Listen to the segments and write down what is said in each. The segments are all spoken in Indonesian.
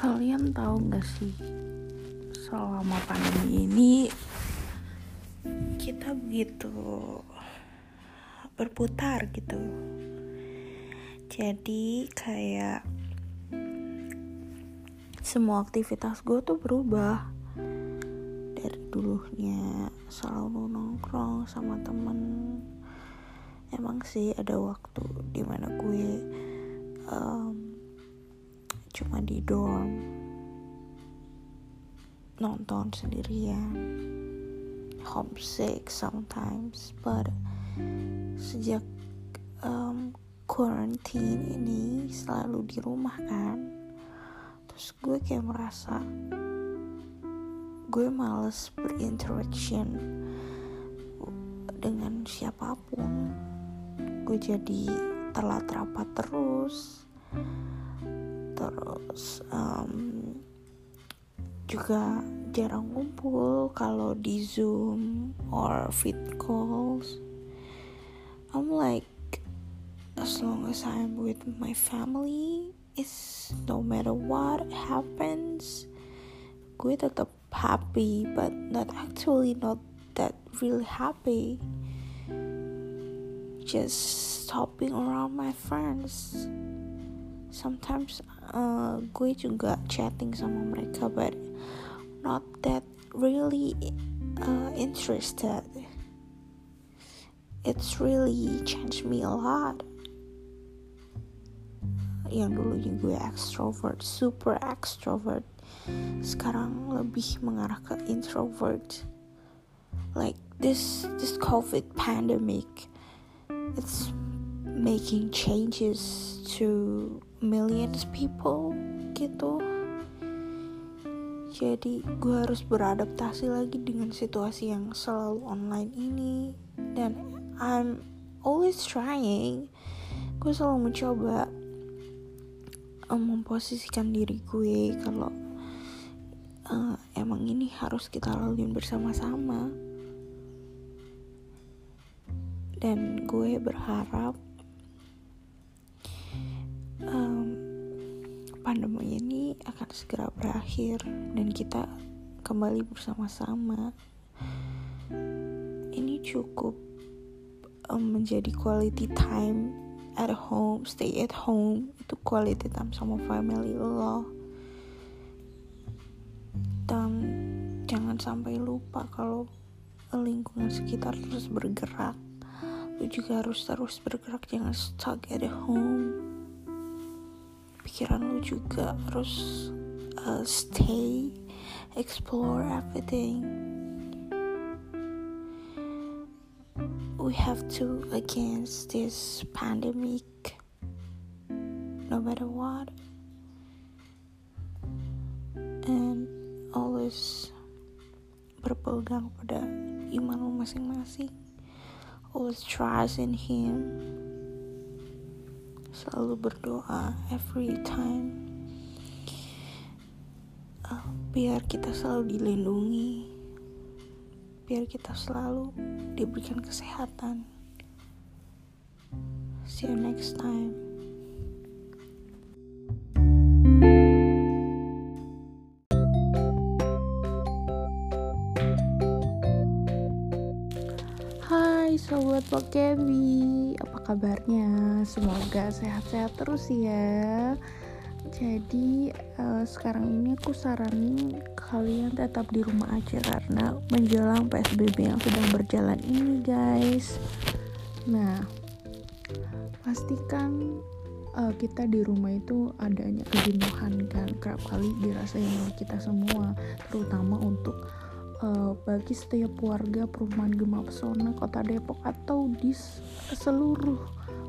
kalian tahu gak sih selama pandemi ini kita begitu berputar gitu. Jadi kayak semua aktivitas gue tuh berubah. Dari dulunya selalu nongkrong sama temen. Emang sih ada waktu di mana gue um, cuma di dorm. Nonton sendirian. Homesick sometimes but sejak um, quarantine ini selalu di rumah kan. Terus gue kayak merasa gue males berinteraction dengan siapa pun. Gue jadi telat rapat terus terus um, juga jarang ngumpul kalau di zoom or fit calls. I'm like as long as I'm with my family it's no matter what happens gue tetap happy but not actually not that really happy. Just stopping around my friends sometimes uh, gue juga chatting sama mereka but not that really uh, interested. It's really changed me a lot. Yang dulunya gue extrovert super extrovert. Sekarang lebih mengarah ke introvert. Like this this covid pandemic it's making changes to millions people gitu. Jadi gue harus beradaptasi lagi dengan situasi yang selalu online ini. Dan I'm always trying. Gue selalu mencoba um, memposisikan diri gue kalau uh, emang ini harus kita laluin bersama-sama. Dan gue berharap pandemi ini akan segera berakhir dan kita kembali bersama-sama. Ini cukup um, menjadi quality time at home, stay at home itu quality time sama family lo. Dan jangan sampai lupa kalau lingkungan sekitar terus bergerak. Lu juga harus terus bergerak, jangan stuck at home pikiran lu juga. Harus uh, stay explore everything. We have to against this pandemic no matter what. And always berpegang pada iman lu masing-masing. Always trust in him selalu berdoa every time. Uh, biar kita selalu dilindungi. Biar kita selalu diberikan kesehatan. See you next time Hai sobat Pokebi, apa kabarnya? Semoga sehat-sehat terus ya. Jadi uh, sekarang ini aku saranin kalian tetap di rumah aja karena menjelang PSBB yang sedang berjalan ini guys. Nah, pastikan uh, kita di rumah itu adanya kejenuhan kan kerap kali dirasain oleh kita semua, terutama untuk uh, bagi setiap warga perumahan Gema Pesona Kota Depok atau di seluruh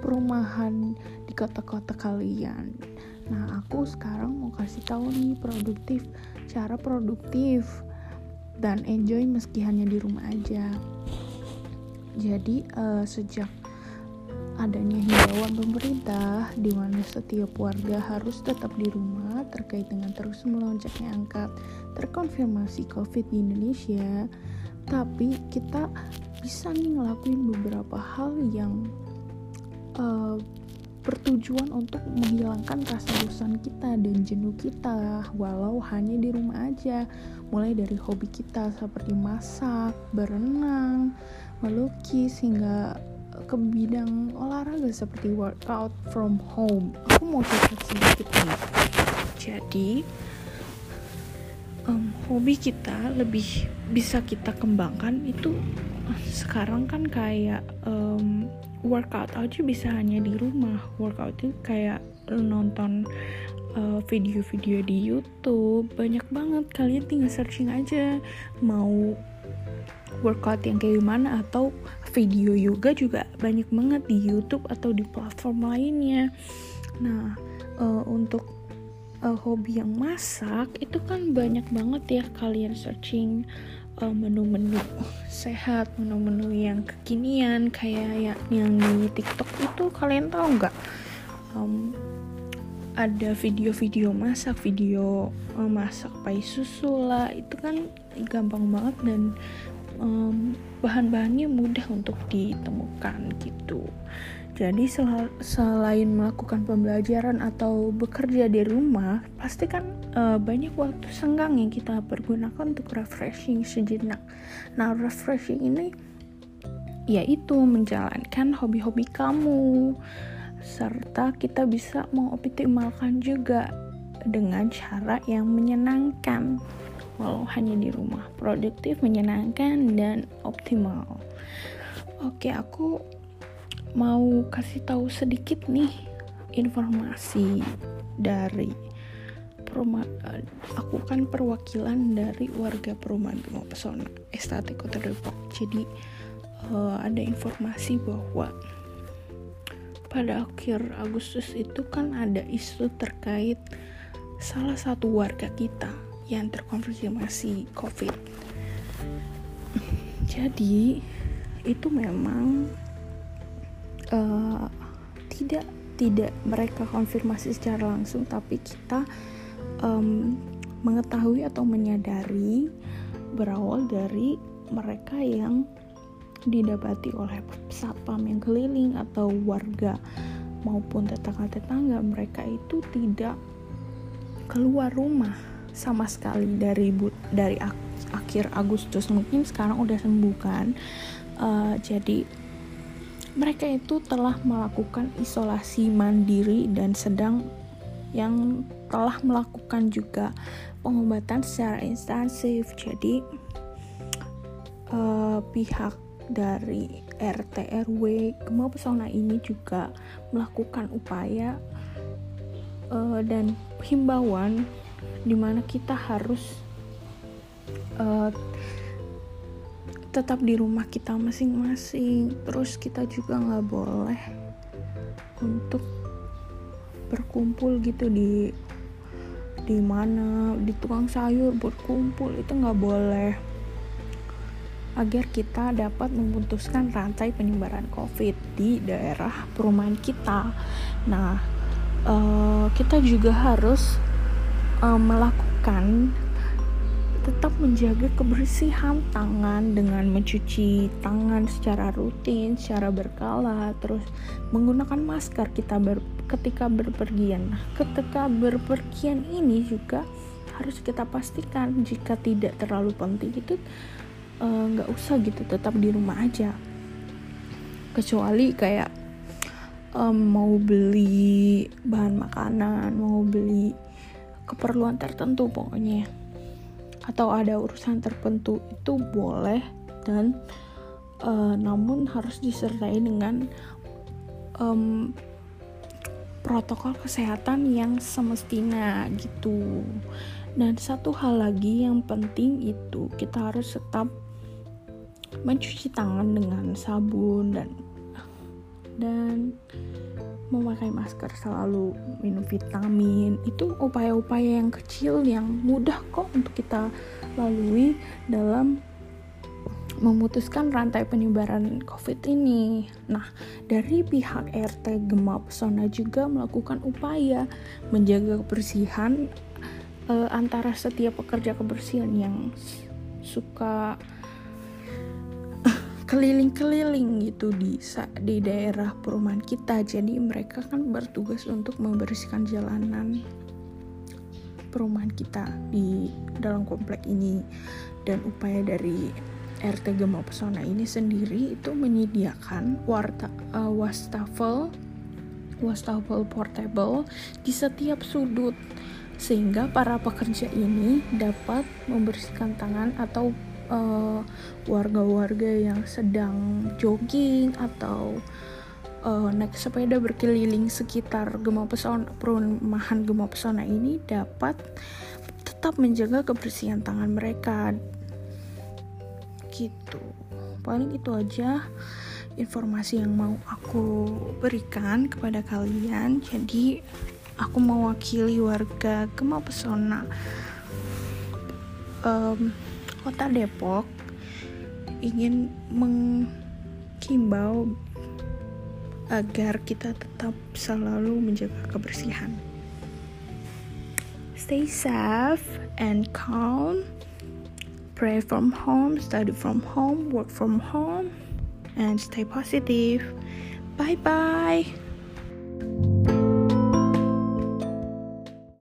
perumahan di kota-kota kalian. Nah, aku sekarang mau kasih tahu nih produktif, cara produktif dan enjoy meski hanya di rumah aja. Jadi uh, sejak adanya himbauan pemerintah di mana setiap warga harus tetap di rumah terkait dengan terus melonjaknya angka terkonfirmasi COVID di Indonesia, tapi kita bisa nih ngelakuin beberapa hal yang uh, bertujuan untuk menghilangkan rasa bosan kita dan jenuh kita walau hanya di rumah aja. Mulai dari hobi kita seperti masak, berenang, melukis hingga ke bidang olahraga seperti workout from home. Aku mau cerita sedikit nih jadi um, hobi kita lebih bisa kita kembangkan itu sekarang kan kayak um, workout aja bisa hanya di rumah. Workout itu kayak nonton uh, video-video uh, di YouTube. Banyak banget. Kalian tinggal searching aja mau workout yang kayak gimana atau video yoga juga banyak banget di YouTube atau di platform lainnya. Nah uh, untuk uh, hobi yang masak itu kan banyak banget ya kalian searching uh, menu-menu sehat, menu-menu yang kekinian kayak yang, yang di TikTok itu kalian tahu nggak? Um, ada video-video masak, video uh, masak pai susu lah, itu kan gampang banget dan um, bahan-bahannya mudah untuk ditemukan gitu. Jadi sel selain melakukan pembelajaran atau bekerja di rumah, pasti kan uh, banyak waktu senggang yang kita pergunakan untuk refreshing sejenak. Nah, refreshing ini yaitu menjalankan hobi-hobi kamu serta kita bisa mengoptimalkan juga dengan cara yang menyenangkan walau hanya di rumah produktif menyenangkan dan optimal oke aku mau kasih tahu sedikit nih informasi dari perumahan aku kan perwakilan dari warga perumahan Bima Pesona Estetik Kota Depok. Jadi uh, ada informasi bahwa pada akhir Agustus itu kan ada isu terkait salah satu warga kita yang terkonfirmasi COVID. Jadi itu memang uh, tidak tidak mereka konfirmasi secara langsung tapi kita um, mengetahui atau menyadari berawal dari mereka yang didapati oleh satpam yang keliling atau warga maupun tetangga-tetangga. Mereka itu tidak keluar rumah sama sekali dari dari ak akhir Agustus. Mungkin sekarang udah sembuh kan? Uh, jadi mereka itu telah melakukan isolasi mandiri dan sedang yang telah melakukan juga pengobatan secara intensif. Jadi uh, pihak dari RT RW Gemah Pesona ini juga melakukan upaya uh, dan himbauan di mana kita harus uh, tetap di rumah kita masing-masing. Terus kita juga nggak boleh untuk berkumpul gitu di di mana di tukang sayur berkumpul. Itu nggak boleh. Agar kita dapat memutuskan rantai penyebaran COVID di daerah perumahan kita. Nah, uh, kita juga harus uh, melakukan tetap menjaga kebersihan tangan dengan mencuci tangan secara rutin, secara berkala, terus menggunakan masker kita ber, ketika berpergian. Nah, ketika berpergian ini juga harus kita pastikan jika tidak terlalu penting itu eh, nggak uh, usah gitu, tetap di rumah aja. Kecuali kayak um, mau beli bahan makanan, mau beli keperluan tertentu pokoknya atau ada urusan tertentu itu boleh dan uh, namun harus disertai dengan um, protokol kesehatan yang semestinya gitu. Dan satu hal lagi yang penting itu kita harus tetap mencuci tangan dengan sabun dan dan memakai masker selalu minum vitamin itu upaya-upaya yang kecil yang mudah kok untuk kita lalui dalam memutuskan rantai penyebaran COVID ini. Nah, dari pihak RT Gema Pesona juga melakukan upaya menjaga kebersihan uh, antara setiap pekerja kebersihan yang suka keliling-keliling gitu di di daerah perumahan kita. Jadi mereka kan bertugas untuk membersihkan jalanan perumahan kita di dalam komplek ini. Dan upaya dari RT Gema Pesona ini sendiri itu menyediakan warta, uh, wastafel wastafel portable di setiap sudut sehingga para pekerja ini dapat membersihkan tangan atau warga warga-warga yang sedang jogging atau uh, naik sepeda berkeliling sekitar Gema Pesona perumahan Gema Pesona ini dapat tetap menjaga kebersihan tangan mereka. Gitu. Paling itu aja informasi yang mau aku berikan kepada kalian. Jadi aku mewakili warga Gema Pesona. Um, kota Depok ingin menghimbau agar kita tetap selalu menjaga kebersihan. Stay safe and calm. Pray from home, study from home, work from home, and stay positive. Bye bye.